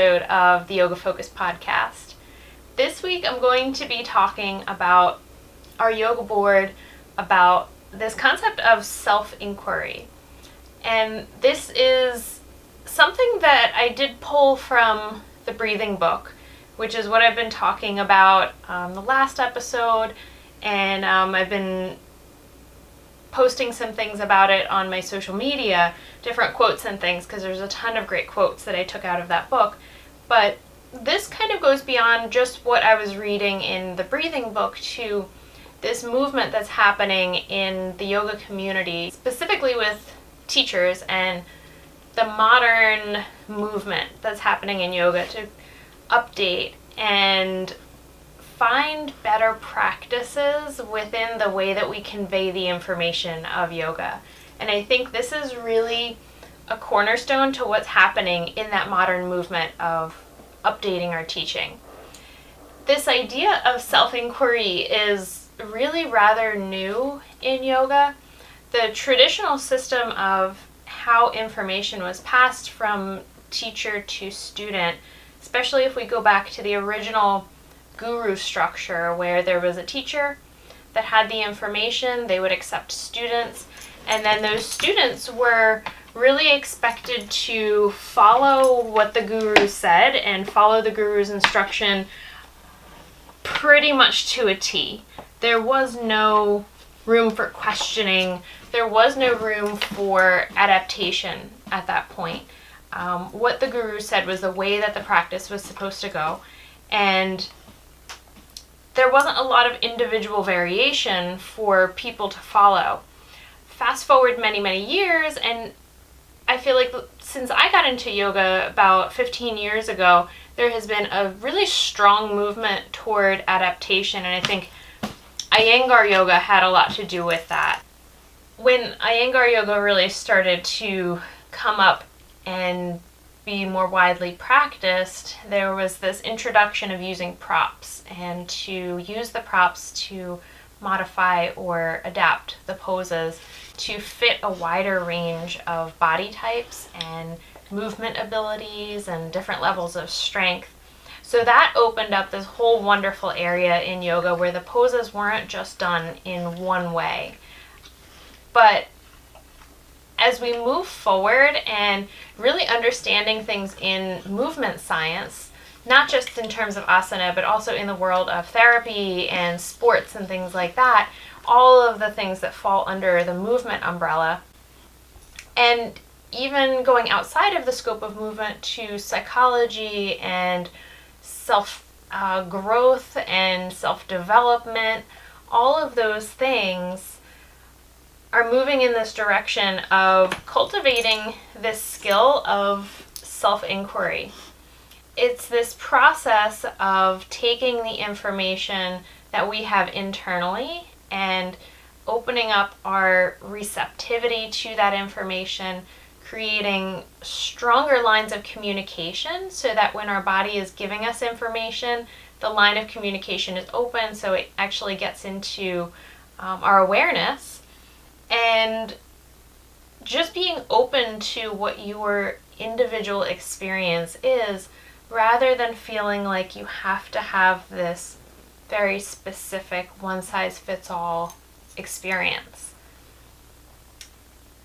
episode of the Yoga Focus podcast. This week I'm going to be talking about our yoga board, about this concept of self inquiry. And this is something that I did pull from the breathing book, which is what I've been talking about um, the last episode, and um, I've been posting some things about it on my social media, different quotes and things, because there's a ton of great quotes that I took out of that book. But this kind of goes beyond just what I was reading in the breathing book to this movement that's happening in the yoga community, specifically with teachers and the modern movement that's happening in yoga to update and find better practices within the way that we convey the information of yoga. And I think this is really a cornerstone to what's happening in that modern movement of updating our teaching. This idea of self inquiry is really rather new in yoga. The traditional system of how information was passed from teacher to student, especially if we go back to the original guru structure where there was a teacher that had the information, they would accept students, and then those students were really expected to follow what the guru said and follow the guru's instruction pretty much to a T. There was no room for questioning, there was no room for adaptation at that point. Um, what the guru said was the way that the practice was supposed to go, and there wasn't a lot of individual variation for people to follow. Fast forward many, many years, and I feel like since I got into yoga about 15 years ago, there has been a really strong movement toward adaptation, and I think Iyengar yoga had a lot to do with that. When Iyengar yoga really started to come up and be more widely practiced, there was this introduction of using props and to use the props to modify or adapt the poses to fit a wider range of body types and movement abilities and different levels of strength. So that opened up this whole wonderful area in yoga where the poses weren't just done in one way. But as we move forward and really understanding things in movement science, not just in terms of asana, but also in the world of therapy and sports and things like that, all of the things that fall under the movement umbrella. And even going outside of the scope of movement to psychology and self uh, growth and self development, all of those things are moving in this direction of cultivating this skill of self inquiry. It's this process of taking the information that we have internally and opening up our receptivity to that information, creating stronger lines of communication so that when our body is giving us information, the line of communication is open so it actually gets into um, our awareness. And just being open to what your individual experience is rather than feeling like you have to have this very specific one size fits all experience.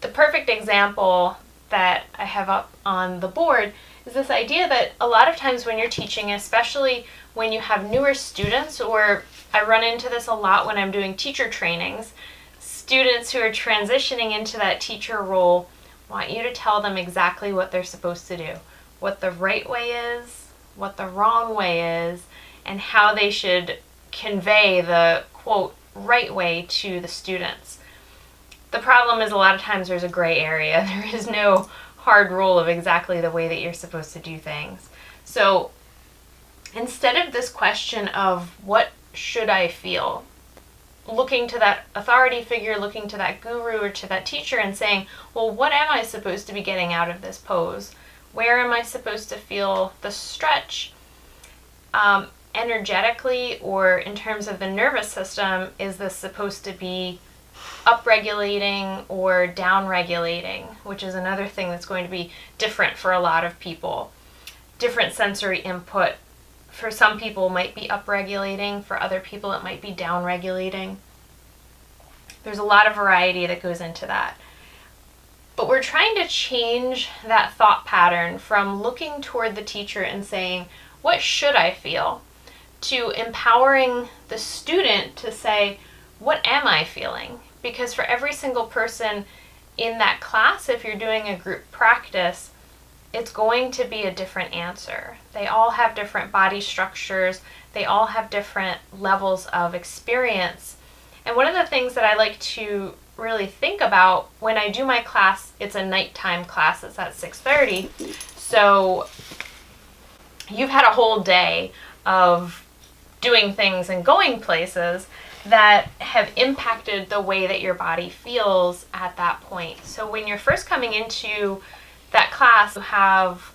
The perfect example that I have up on the board is this idea that a lot of times when you're teaching, especially when you have newer students, or I run into this a lot when I'm doing teacher trainings, students who are transitioning into that teacher role want you to tell them exactly what they're supposed to do, what the right way is, what the wrong way is, and how they should convey the quote right way to the students. The problem is a lot of times there's a gray area. There is no hard rule of exactly the way that you're supposed to do things. So instead of this question of what should I feel, looking to that authority figure, looking to that guru or to that teacher and saying, well, what am I supposed to be getting out of this pose? Where am I supposed to feel the stretch? Um, energetically or in terms of the nervous system, is this supposed to be upregulating or downregulating, which is another thing that's going to be different for a lot of people. Different sensory input for some people might be upregulating, for other people it might be downregulating. There's a lot of variety that goes into that. But we're trying to change that thought pattern from looking toward the teacher and saying, What should I feel? To empowering the student to say, What am I feeling? Because for every single person in that class, if you're doing a group practice, it's going to be a different answer. They all have different body structures, they all have different levels of experience. And one of the things that I like to really think about when I do my class, it's a nighttime class, it's at 6:30. So you've had a whole day of doing things and going places that have impacted the way that your body feels at that point. So when you're first coming into that class, you have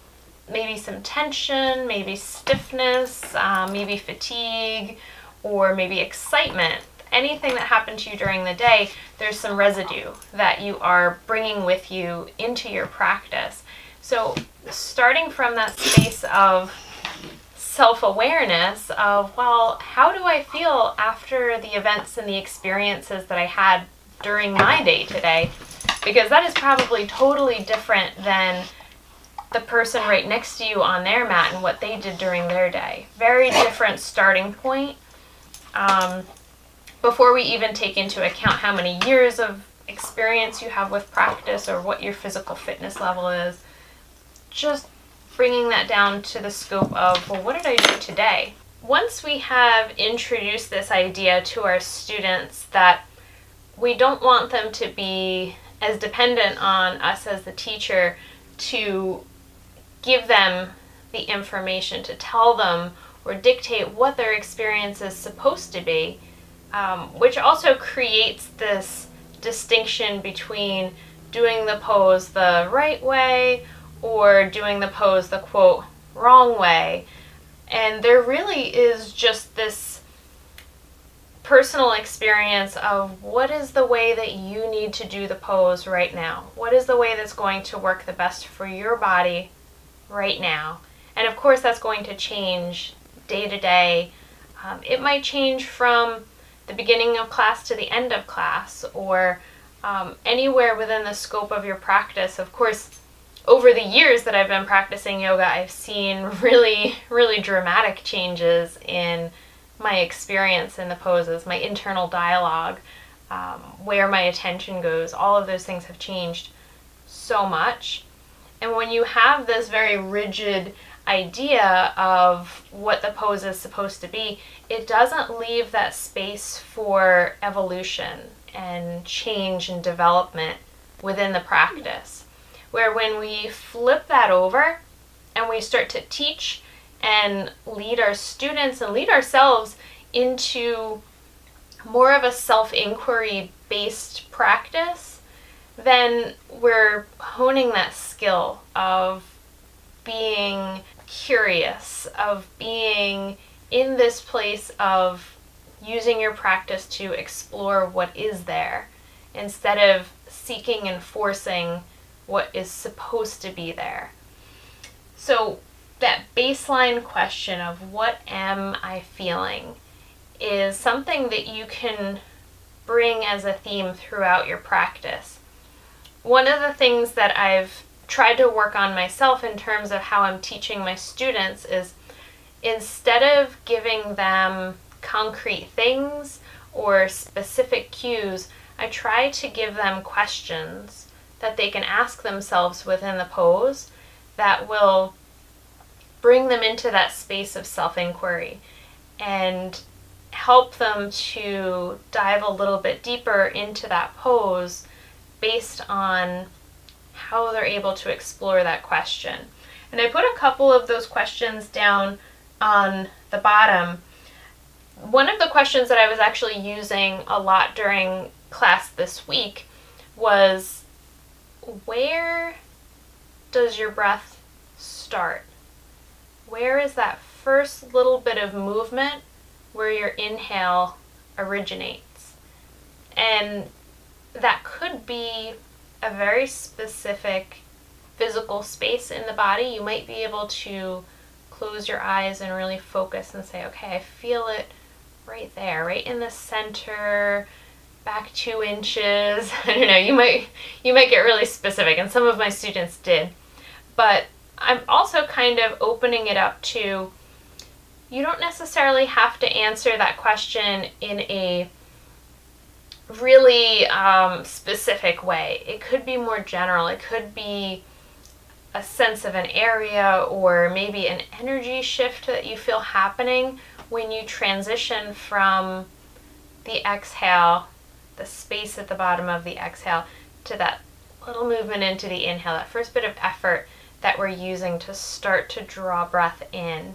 maybe some tension, maybe stiffness, um, maybe fatigue, or maybe excitement. Anything that happened to you during the day, there's some residue that you are bringing with you into your practice. So, starting from that space of self awareness of, well, how do I feel after the events and the experiences that I had during my day today? Because that is probably totally different than the person right next to you on their mat and what they did during their day. Very different starting point. Um, before we even take into account how many years of experience you have with practice or what your physical fitness level is, just bringing that down to the scope of, well, what did I do today? Once we have introduced this idea to our students that we don't want them to be as dependent on us as the teacher to give them the information, to tell them or dictate what their experience is supposed to be, um, which also creates this distinction between doing the pose the right way or doing the pose the quote wrong way. And there really is just this personal experience of what is the way that you need to do the pose right now? What is the way that's going to work the best for your body right now? And of course, that's going to change day to day. Um, it might change from the beginning of class to the end of class or um, anywhere within the scope of your practice. Of course, over the years that I've been practicing yoga, I've seen really, really dramatic changes in my experience in the poses, my internal dialogue, um, where my attention goes. All of those things have changed so much. And when you have this very rigid idea of what the pose is supposed to be, it doesn't leave that space for evolution and change and development within the practice. Where when we flip that over and we start to teach and lead our students and lead ourselves into more of a self inquiry based practice, then we're honing that skill of being curious, of being in this place of using your practice to explore what is there instead of seeking and forcing what is supposed to be there. So, that baseline question of what am I feeling is something that you can bring as a theme throughout your practice. One of the things that I've tried to work on myself in terms of how I'm teaching my students is instead of giving them concrete things or specific cues, I try to give them questions that they can ask themselves within the pose that will bring them into that space of self inquiry and help them to dive a little bit deeper into that pose based on how they're able to explore that question. And I put a couple of those questions down on the bottom. One of the questions that I was actually using a lot during class this week was where does your breath start? Where is that first little bit of movement where your inhale originates? And that could be a very specific physical space in the body. You might be able to close your eyes and really focus and say, okay, I feel it right there, right in the center, back two inches. I don't know, you might you might get really specific, and some of my students did. But I'm also kind of opening it up to you don't necessarily have to answer that question in a really um, specific way. It could be more general. It could be a sense of an area or maybe an energy shift that you feel happening when you transition from the exhale, the space at the bottom of the exhale, to that little movement into the inhale, that first bit of effort that we're using to start to draw breath in.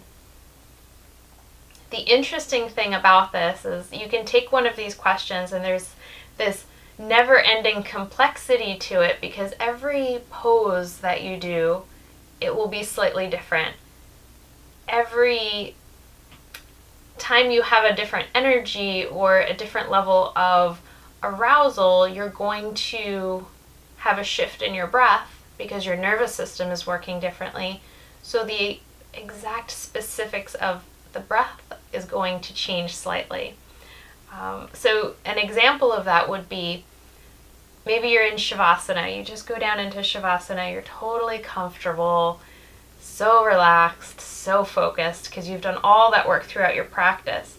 The interesting thing about this is you can take one of these questions and there's this never ending complexity to it because every pose that you do, it will be slightly different. Every time you have a different energy or a different level of arousal, you're going to have a shift in your breath because your nervous system is working differently. So the exact specifics of the breath is going to change slightly. Um, so an example of that would be maybe you're in Shavasana. You just go down into Shavasana. You're totally comfortable, so relaxed, so focused because you've done all that work throughout your practice.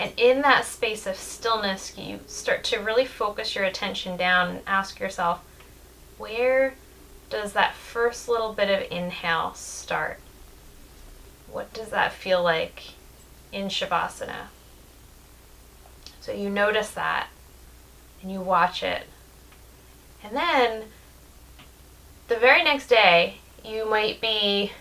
And in that space of stillness, you start to really focus your attention down and ask yourself, where does that first little bit of inhale start? What does that feel like in Shavasana? So you notice that and you watch it. And then the very next day, you might be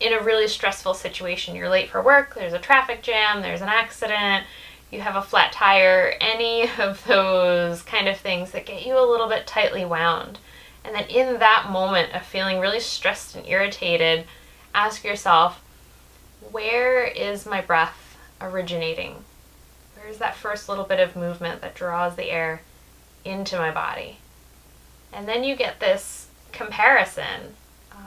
in a really stressful situation. You're late for work, there's a traffic jam, there's an accident, you have a flat tire, any of those kind of things that get you a little bit tightly wound. And then in that moment of feeling really stressed and irritated, ask yourself, where is my breath originating? Where's that first little bit of movement that draws the air into my body? And then you get this comparison.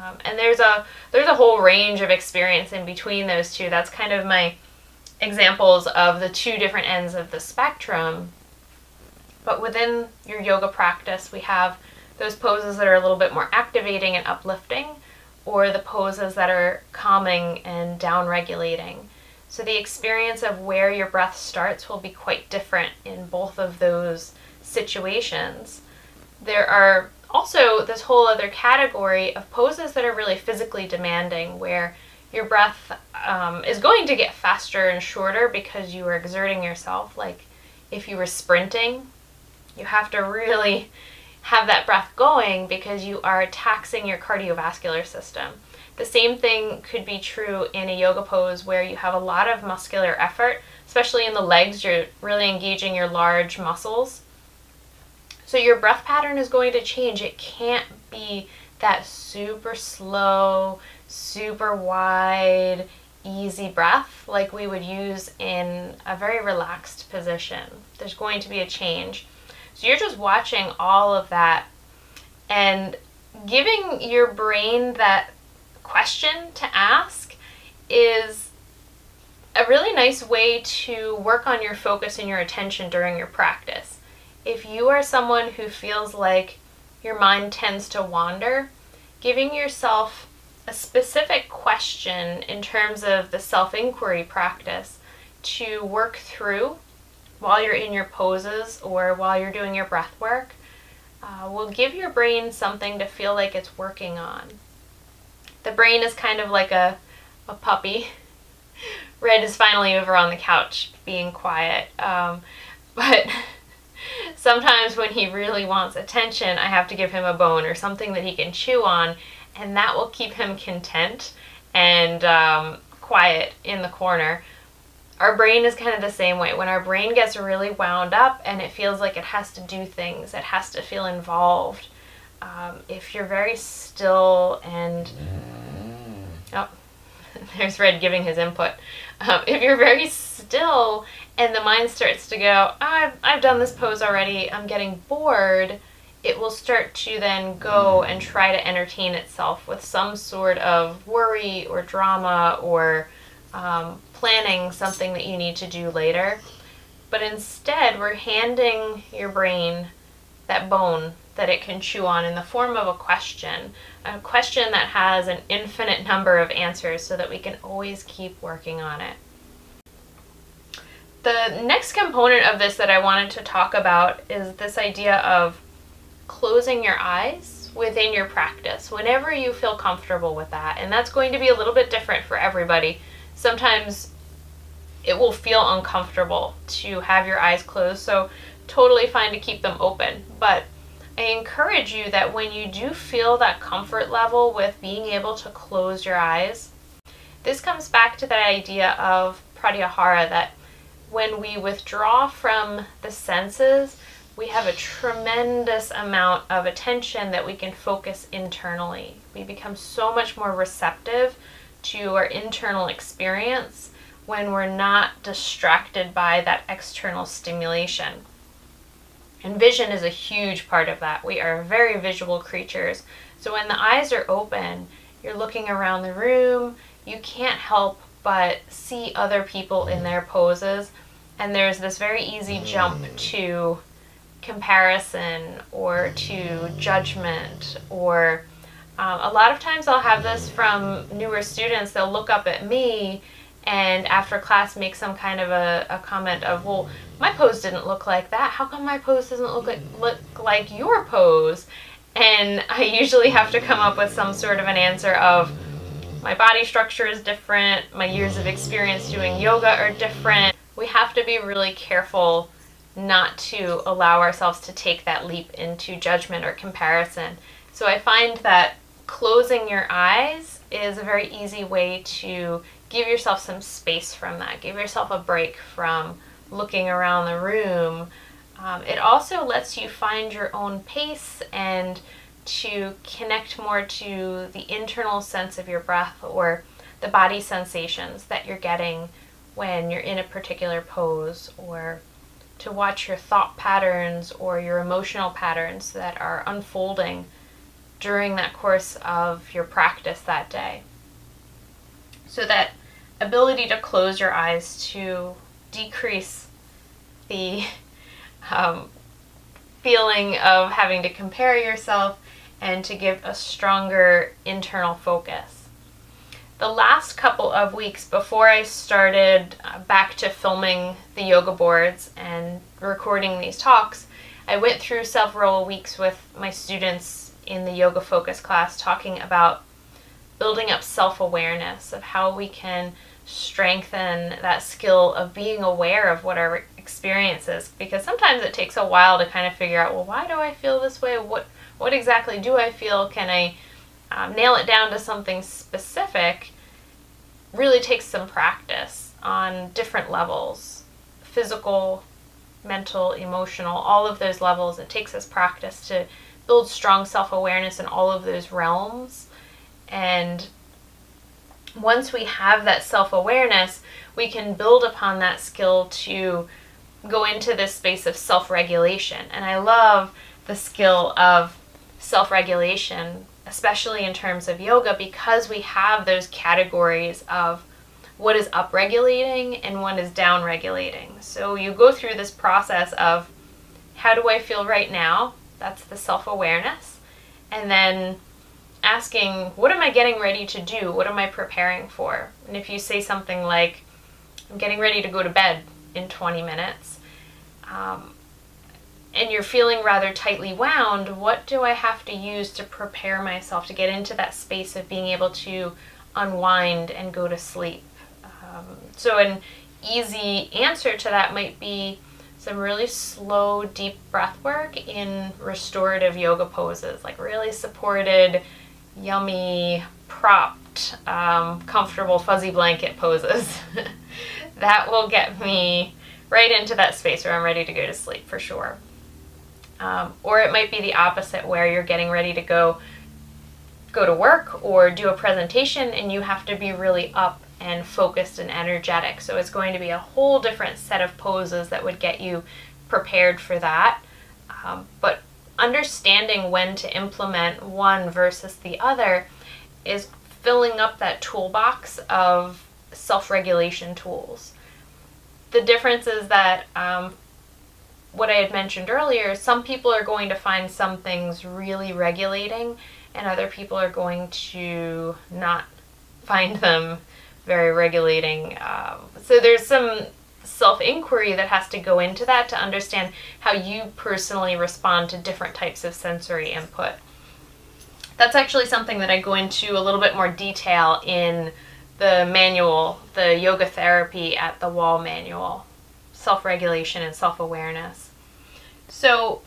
Um, and there's a there's a whole range of experience in between those two. That's kind of my examples of the two different ends of the spectrum. But within your yoga practice, we have those poses that are a little bit more activating and uplifting, or the poses that are calming and down regulating. So the experience of where your breath starts will be quite different in both of those situations. There are also this whole other category of poses that are really physically demanding, where your breath um, is going to get faster and shorter because you are exerting yourself. Like if you were sprinting, you have to really have that breath going because you are taxing your cardiovascular system. The same thing could be true in a yoga pose where you have a lot of muscular effort, especially in the legs, you're really engaging your large muscles. So your breath pattern is going to change. It can't be that super slow, super wide, easy breath like we would use in a very relaxed position. There's going to be a change. So you're just watching all of that and giving your brain that question to ask is a really nice way to work on your focus and your attention during your practice. If you are someone who feels like your mind tends to wander, giving yourself a specific question in terms of the self inquiry practice to work through while you're in your poses or while you're doing your breath work uh, will give your brain something to feel like it's working on. The brain is kind of like a, a puppy. Red is finally over on the couch being quiet. Um, but sometimes when he really wants attention, I have to give him a bone or something that he can chew on, and that will keep him content and um, quiet in the corner. Our brain is kind of the same way. When our brain gets really wound up and it feels like it has to do things, it has to feel involved, um, if you're very still and oh, there's Red giving his input. Um, if you're very still and the mind starts to go, I've, I've done this pose already, I'm getting bored, it will start to then go and try to entertain itself with some sort of worry or drama or um, planning something that you need to do later. But instead, we're handing your brain that bone that it can chew on in the form of a question, a question that has an infinite number of answers so that we can always keep working on it. The next component of this that I wanted to talk about is this idea of closing your eyes within your practice whenever you feel comfortable with that. And that's going to be a little bit different for everybody. Sometimes it will feel uncomfortable to have your eyes closed, so totally fine to keep them open. But I encourage you that when you do feel that comfort level with being able to close your eyes, this comes back to that idea of pratyahara that when we withdraw from the senses, we have a tremendous amount of attention that we can focus internally. We become so much more receptive to our internal experience when we're not distracted by that external stimulation. And vision is a huge part of that. We are very visual creatures. So when the eyes are open, you're looking around the room, you can't help but see other people in their poses. And there's this very easy jump to comparison or to judgment or um, a lot of times I'll have this from newer students. They'll look up at me and after class make some kind of a, a comment of, well, my pose didn't look like that. How come my pose doesn't look like, look like your pose? And I usually have to come up with some sort of an answer of, my body structure is different, my years of experience doing yoga are different. We have to be really careful not to allow ourselves to take that leap into judgment or comparison. So I find that closing your eyes is a very easy way to give yourself some space from that. Give yourself a break from looking around the room. Um, it also lets you find your own pace and to connect more to the internal sense of your breath or the body sensations that you're getting when you're in a particular pose or to watch your thought patterns or your emotional patterns that are unfolding during that course of your practice that day. So that ability to close your eyes to decrease the um, feeling of having to compare yourself and to give a stronger internal focus. The last couple of weeks before I started uh, back to filming the yoga boards and recording these talks, I went through several weeks with my students in the yoga focus class talking about building up self-awareness of how we can strengthen that skill of being aware of what our experience is because sometimes it takes a while to kind of figure out well why do I feel this way? What what exactly do I feel? Can I um, nail it down to something specific really takes some practice on different levels physical mental emotional all of those levels it takes us practice to build strong self-awareness in all of those realms and once we have that self-awareness, we can build upon that skill to go into this space of self-regulation. And I love the skill of self-regulation, especially in terms of yoga, because we have those categories of what is upregulating and what is downregulating. So you go through this process of how do I feel right now? That's the self-awareness. And then asking, what am I getting ready to do? What am I preparing for? And if you say something like, I'm getting ready to go to bed in 20 minutes, um, and you're feeling rather tightly wound, what do I have to use to prepare myself to get into that space of being able to unwind and go to sleep? Um, so an easy answer to that might be some really slow, deep breath work in restorative yoga poses, like really supported, yummy, propped, um, comfortable fuzzy blanket poses. that will get me right into that space where I'm ready to go to sleep for sure. Um, or it might be the opposite where you're getting ready to go go to work or do a presentation and you have to be really up and focused and energetic. So it's going to be a whole different set of poses that would get you prepared for that. Um, but understanding when to implement one versus the other is filling up that toolbox of self regulation tools. The difference is that um, what I had mentioned earlier, some people are going to find some things really regulating, and other people are going to not find them very regulating. Um, so there's some self inquiry that has to go into that to understand how you personally respond to different types of sensory input. That's actually something that I go into a little bit more detail in the manual, the yoga therapy at the wall manual, self regulation and self awareness. So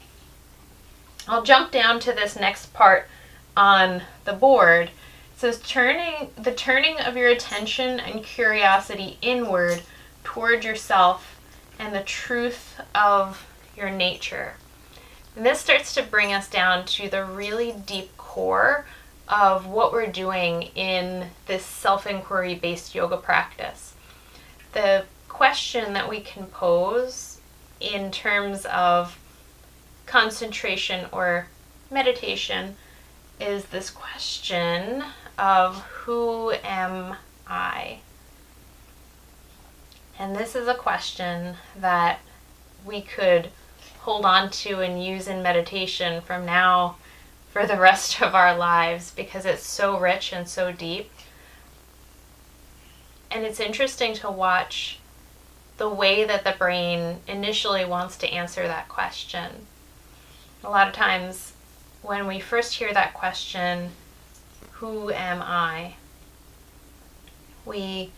I'll jump down to this next part on the board. It says turning the turning of your attention and curiosity inward toward yourself and the truth of your nature. And this starts to bring us down to the really deep core of what we're doing in this self inquiry based yoga practice. The question that we can pose in terms of concentration or meditation is this question of who am I? And this is a question that we could hold on to and use in meditation from now for the rest of our lives because it's so rich and so deep. And it's interesting to watch the way that the brain initially wants to answer that question. A lot of times, when we first hear that question, Who am I? we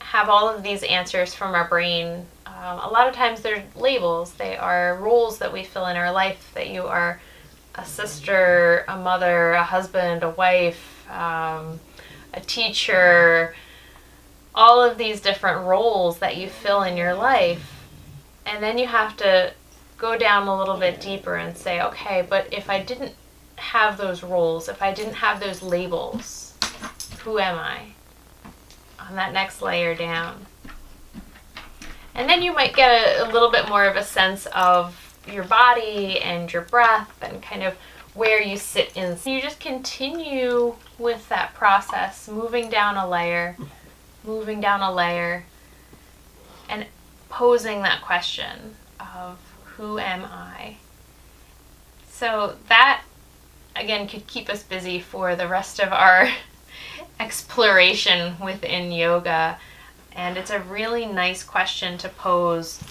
have all of these answers from our brain. Um, a lot of times they're labels, they are roles that we fill in our life that you are a sister, a mother, a husband, a wife, um, a teacher, all of these different roles that you fill in your life. And then you have to go down a little bit deeper and say, okay, but if I didn't have those roles, if I didn't have those labels, who am I? On that next layer down. And then you might get a, a little bit more of a sense of your body and your breath and kind of where you sit in. So you just continue with that process, moving down a layer, moving down a layer, and posing that question of who am I? So that again could keep us busy for the rest of our exploration within yoga. And it's a really nice question to pose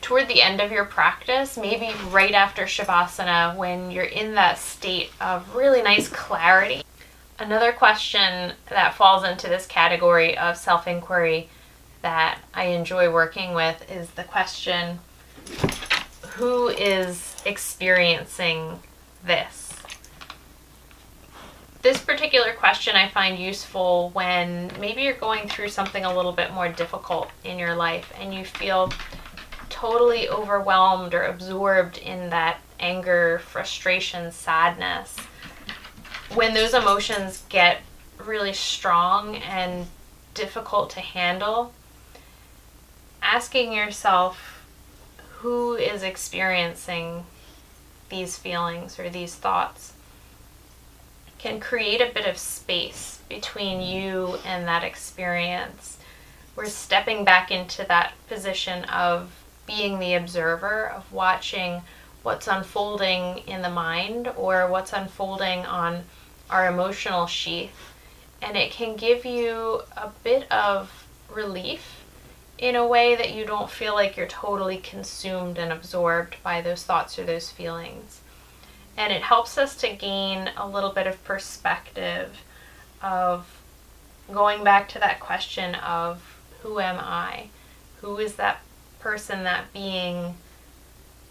toward the end of your practice, maybe right after Shavasana, when you're in that state of really nice clarity. Another question that falls into this category of self inquiry that I enjoy working with is the question who is experiencing this? This particular question I find useful when maybe you're going through something a little bit more difficult in your life and you feel totally overwhelmed or absorbed in that anger, frustration, sadness, when those emotions get really strong and difficult to handle, asking yourself who is experiencing these feelings or these thoughts can create a bit of space between you and that experience. We're stepping back into that position of being the observer of watching what's unfolding in the mind or what's unfolding on our emotional sheath. And it can give you a bit of relief in a way that you don't feel like you're totally consumed and absorbed by those thoughts or those feelings. And it helps us to gain a little bit of perspective of going back to that question of who am I? Who is that person, that being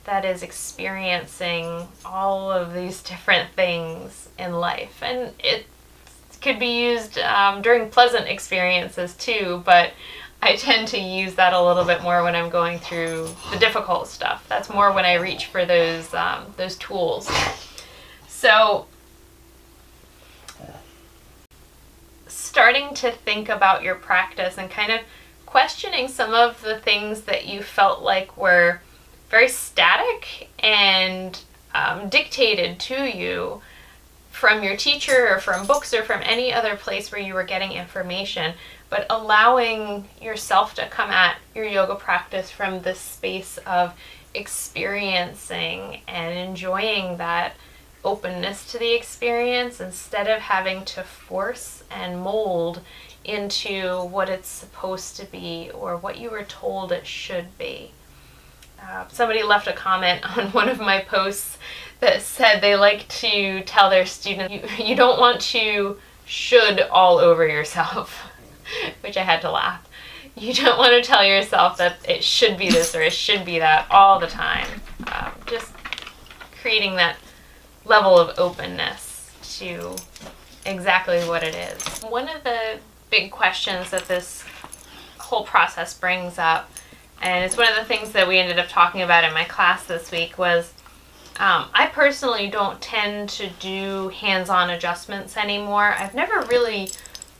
that is experiencing all of these different things in life. And it could be used um, during pleasant experiences too, but I tend to use that a little bit more when I'm going through the difficult stuff. That's more when I reach for those um, those tools. So starting to think about your practice and kind of questioning some of the things that you felt like were very static and um, dictated to you from your teacher or from books or from any other place where you were getting information, but allowing yourself to come at your yoga practice from this space of experiencing and enjoying that openness to the experience instead of having to force and mold into what it's supposed to be or what you were told it should be. Uh, somebody left a comment on one of my posts that said they like to tell their students you, you don't want to should all over yourself, which I had to laugh. You don't want to tell yourself that it should be this or it should be that all the time. Um, just creating that level of openness to exactly what it is. One of the big questions that this whole process brings up, and it's one of the things that we ended up talking about in my class this week, was um, I personally don't tend to do hands-on adjustments anymore. I've never really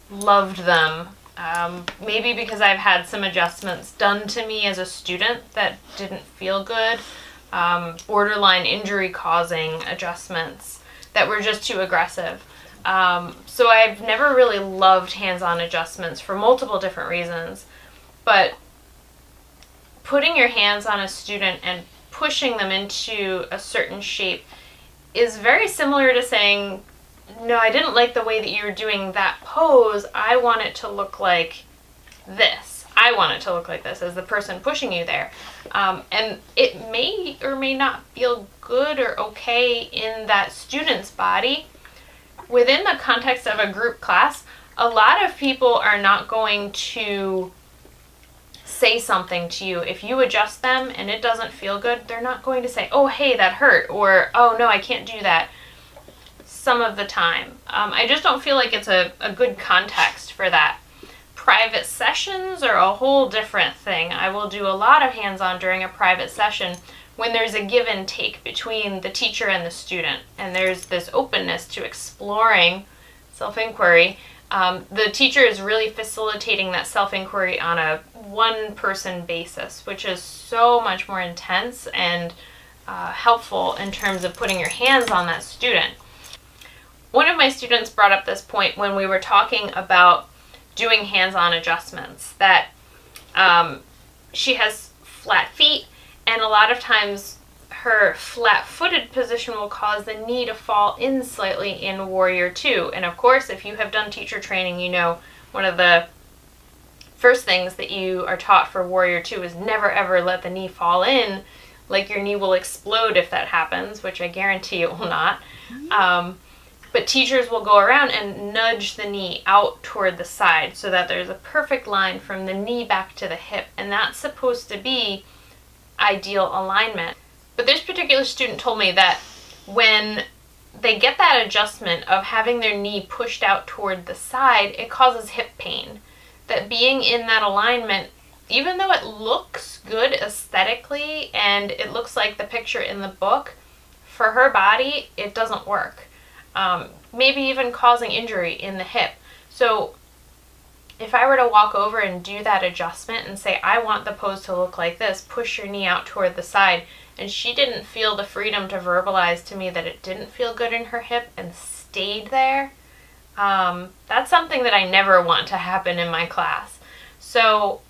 loved them. Um, maybe because I've had some adjustments done to me as a student that didn't feel good. Um, borderline injury causing adjustments that were just too aggressive. Um, so I've never really loved hands-on adjustments for multiple different reasons. But putting your hands on a student and pushing them into a certain shape is very similar to saying, no, I didn't like the way that you were doing that pose. I want it to look like this. I want it to look like this as the person pushing you there. Um, and it may or may not feel good or okay in that student's body. Within the context of a group class, a lot of people are not going to say something to you. If you adjust them and it doesn't feel good, they're not going to say, oh, hey, that hurt, or oh, no, I can't do that some of the time. Um, I just don't feel like it's a, a good context for that. Private sessions are a whole different thing. I will do a lot of hands-on during a private session when there's a give and take between the teacher and the student, and there's this openness to exploring self-inquiry um, the teacher is really facilitating that self inquiry on a one person basis, which is so much more intense and uh, helpful in terms of putting your hands on that student. One of my students brought up this point when we were talking about doing hands on adjustments that um, she has flat feet, and a lot of times her flat-footed position will cause the knee to fall in slightly in Warrior 2. And of course, if you have done teacher training, you know one of the first things that you are taught for Warrior 2 is never ever let the knee fall in, like your knee will explode if that happens, which I guarantee it will not. Um, but teachers will go around and nudge the knee out toward the side so that there's a perfect line from the knee back to the hip, and that's supposed to be ideal alignment. But this particular student told me that when they get that adjustment of having their knee pushed out toward the side, it causes hip pain. That being in that alignment, even though it looks good aesthetically and it looks like the picture in the book, for her body, it doesn't work. Um, maybe even causing injury in the hip. So if I were to walk over and do that adjustment and say, I want the pose to look like this, push your knee out toward the side, and she didn't feel the freedom to verbalize to me that it didn't feel good in her hip and stayed there, um, that's something that I never want to happen in my class. So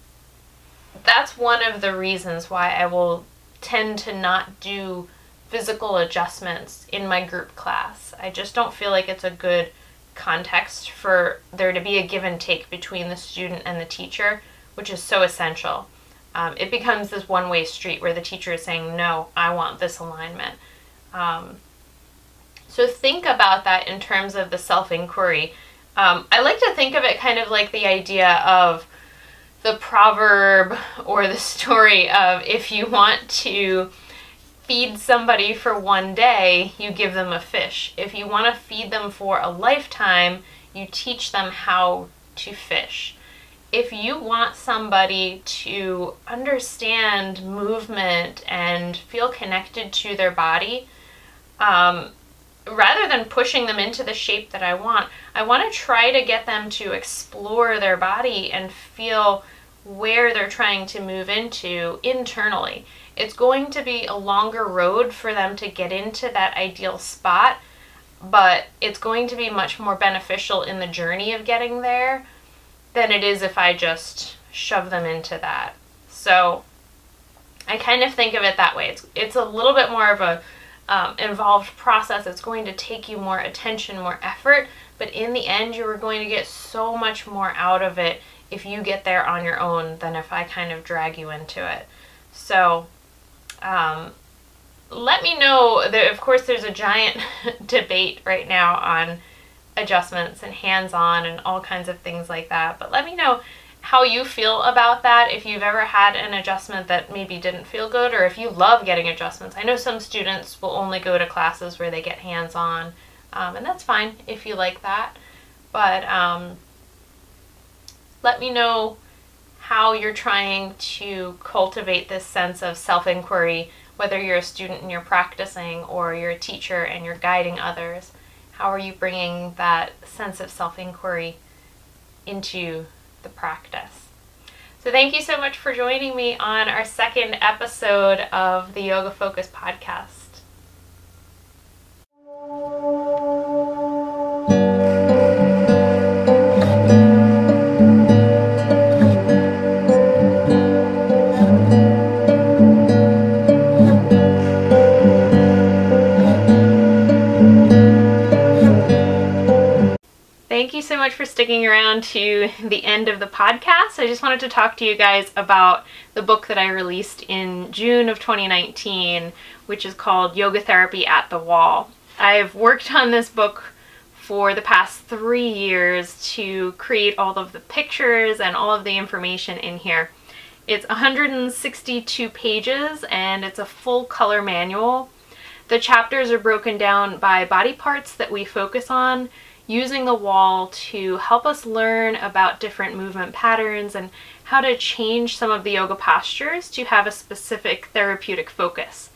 that's one of the reasons why I will tend to not do physical adjustments in my group class. I just don't feel like it's a good context for there to be a give and take between the student and the teacher, which is so essential um, it becomes this one way street where the teacher is saying, no, I want this alignment. Um, so think about that in terms of the self inquiry. Um, I like to think of it kind of like the idea of the proverb or the story of if you want to feed somebody for one day, you give them a fish. If you want to feed them for a lifetime, you teach them how to fish if you want somebody to understand movement and feel connected to their body, um, rather than pushing them into the shape that I want, I want to try to get them to explore their body and feel where they're trying to move into internally. It's going to be a longer road for them to get into that ideal spot, but it's going to be much more beneficial in the journey of getting there than it is if I just shove them into that. So I kind of think of it that way. It's it's a little bit more of a um, involved process. It's going to take you more attention, more effort, but in the end, you are going to get so much more out of it if you get there on your own than if I kind of drag you into it. So, um, let me know that, of course, there's a giant debate right now on adjustments and hands on and all kinds of things like that. But let me know how you feel about that, if you've ever had an adjustment that maybe didn't feel good, or if you love getting adjustments. I know some students will only go to classes where they get hands on, um, and that's fine if you like that. But um, let me know how you're trying to cultivate this sense of self inquiry, whether you're a student and you're practicing, or you're a teacher and you're guiding others. How are you bringing that sense of self inquiry into the practice. So, thank you so much for joining me on our second episode of the Yoga Focus podcast. You so much for sticking around to the end of the podcast. I just wanted to talk to you guys about the book that I released in June of 2019, which is called Yoga Therapy at the Wall. I've worked on this book for the past three years to create all of the pictures and all of the information in here. It's 162 pages and it's a full color manual. The chapters are broken down by body parts that we focus on using the wall to help us learn about different movement patterns and how to change some of the yoga postures to have a specific therapeutic focus.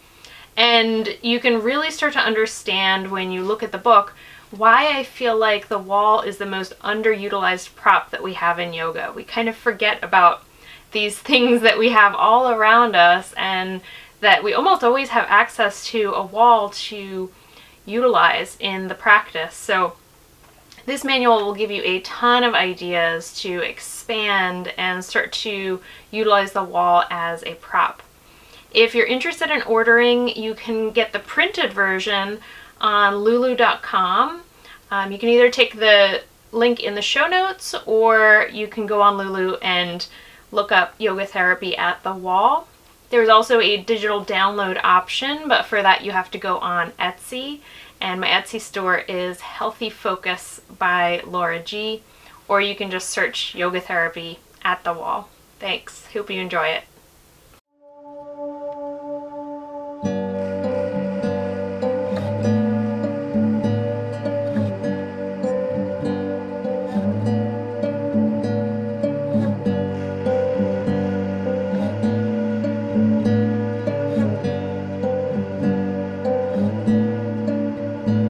And you can really start to understand when you look at the book why I feel like the wall is the most underutilized prop that we have in yoga. We kind of forget about these things that we have all around us and that we almost always have access to a wall to utilize in the practice. So this manual will give you a ton of ideas to expand and start to utilize the wall as a prop. If you're interested in ordering, you can get the printed version on lulu.com. Um, you can either take the link in the show notes or you can go on Lulu and look up yoga therapy at the wall. There's also a digital download option, but for that you have to go on Etsy and my Etsy store is Healthy Focus by Laura G. Or you can just search yoga therapy at the wall. Thanks. Hope you enjoy it.